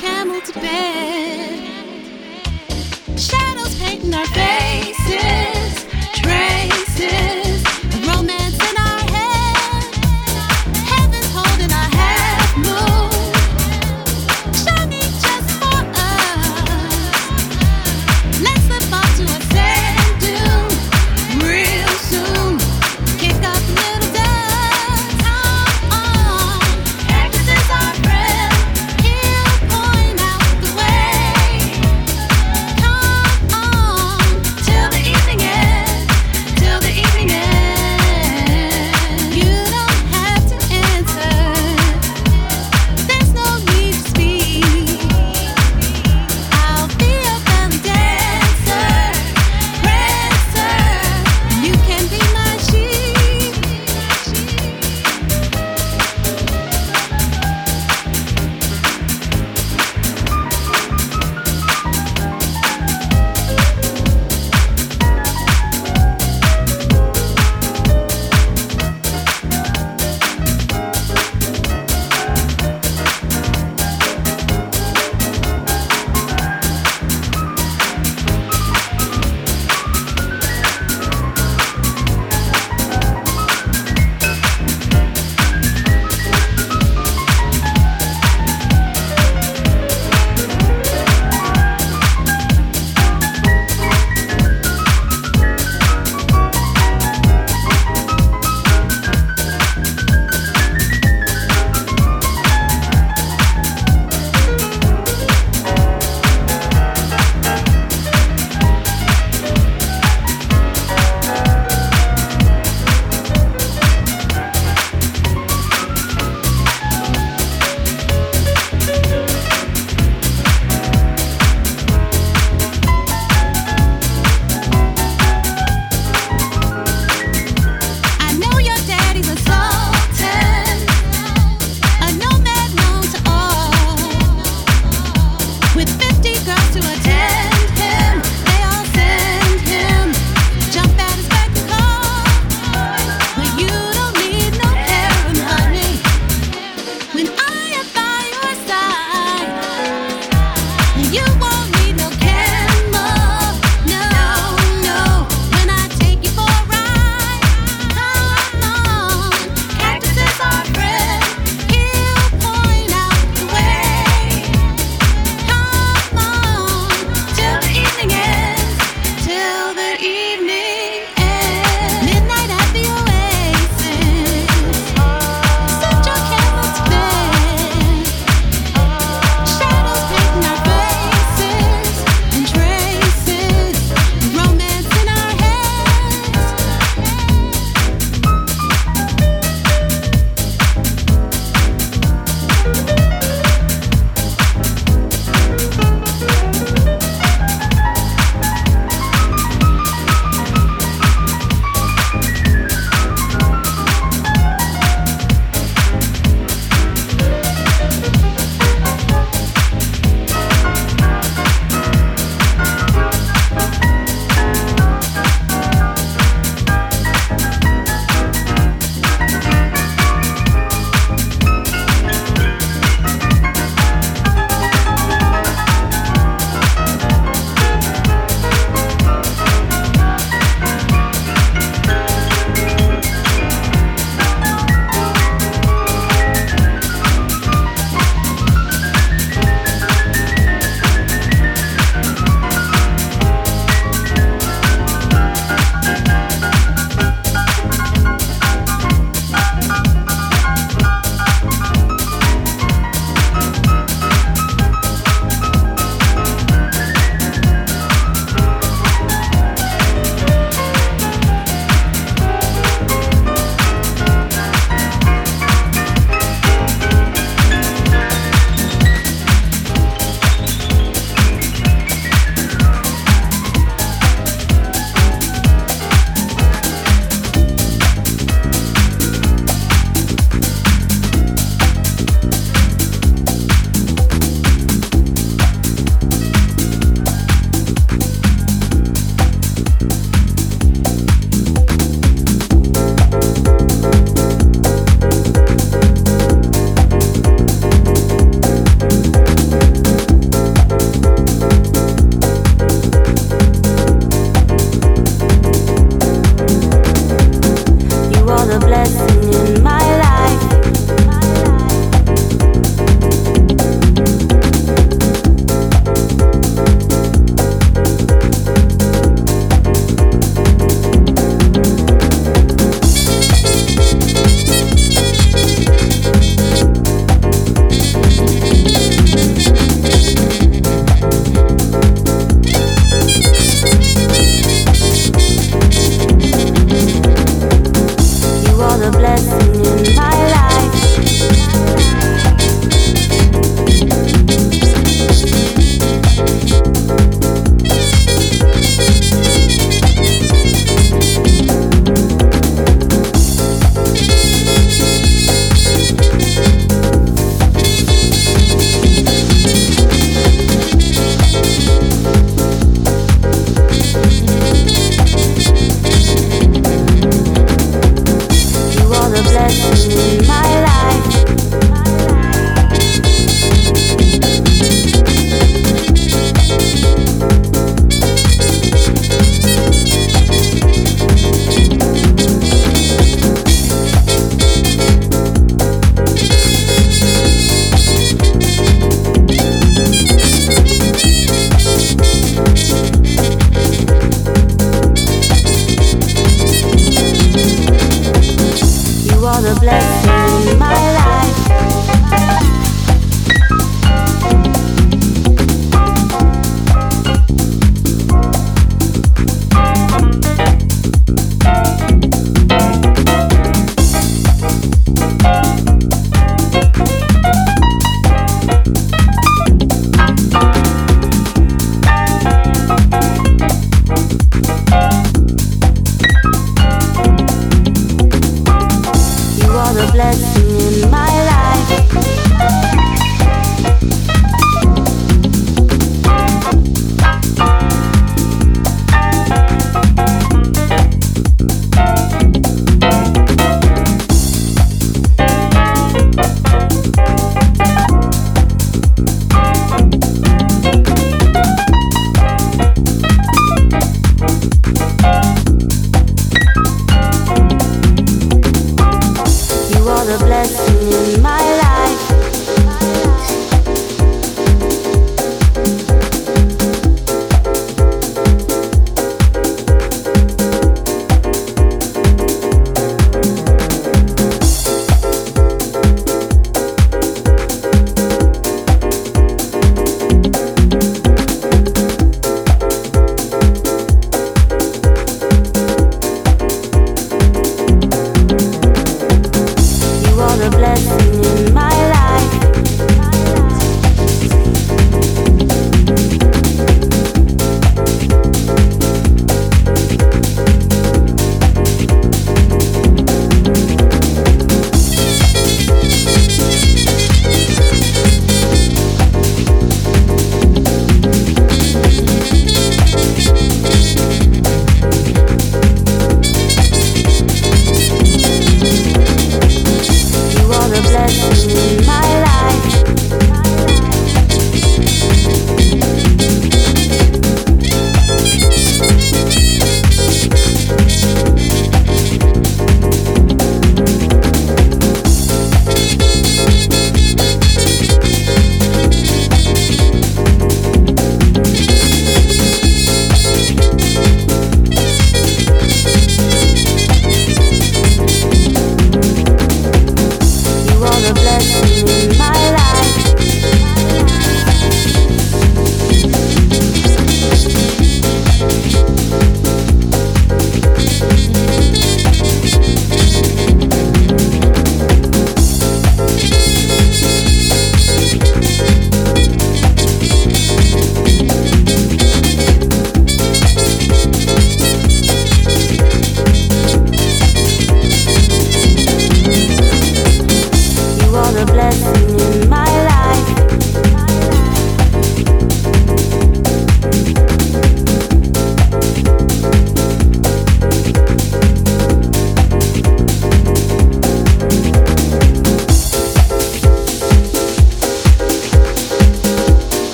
camel to bed. Shadows painting our face.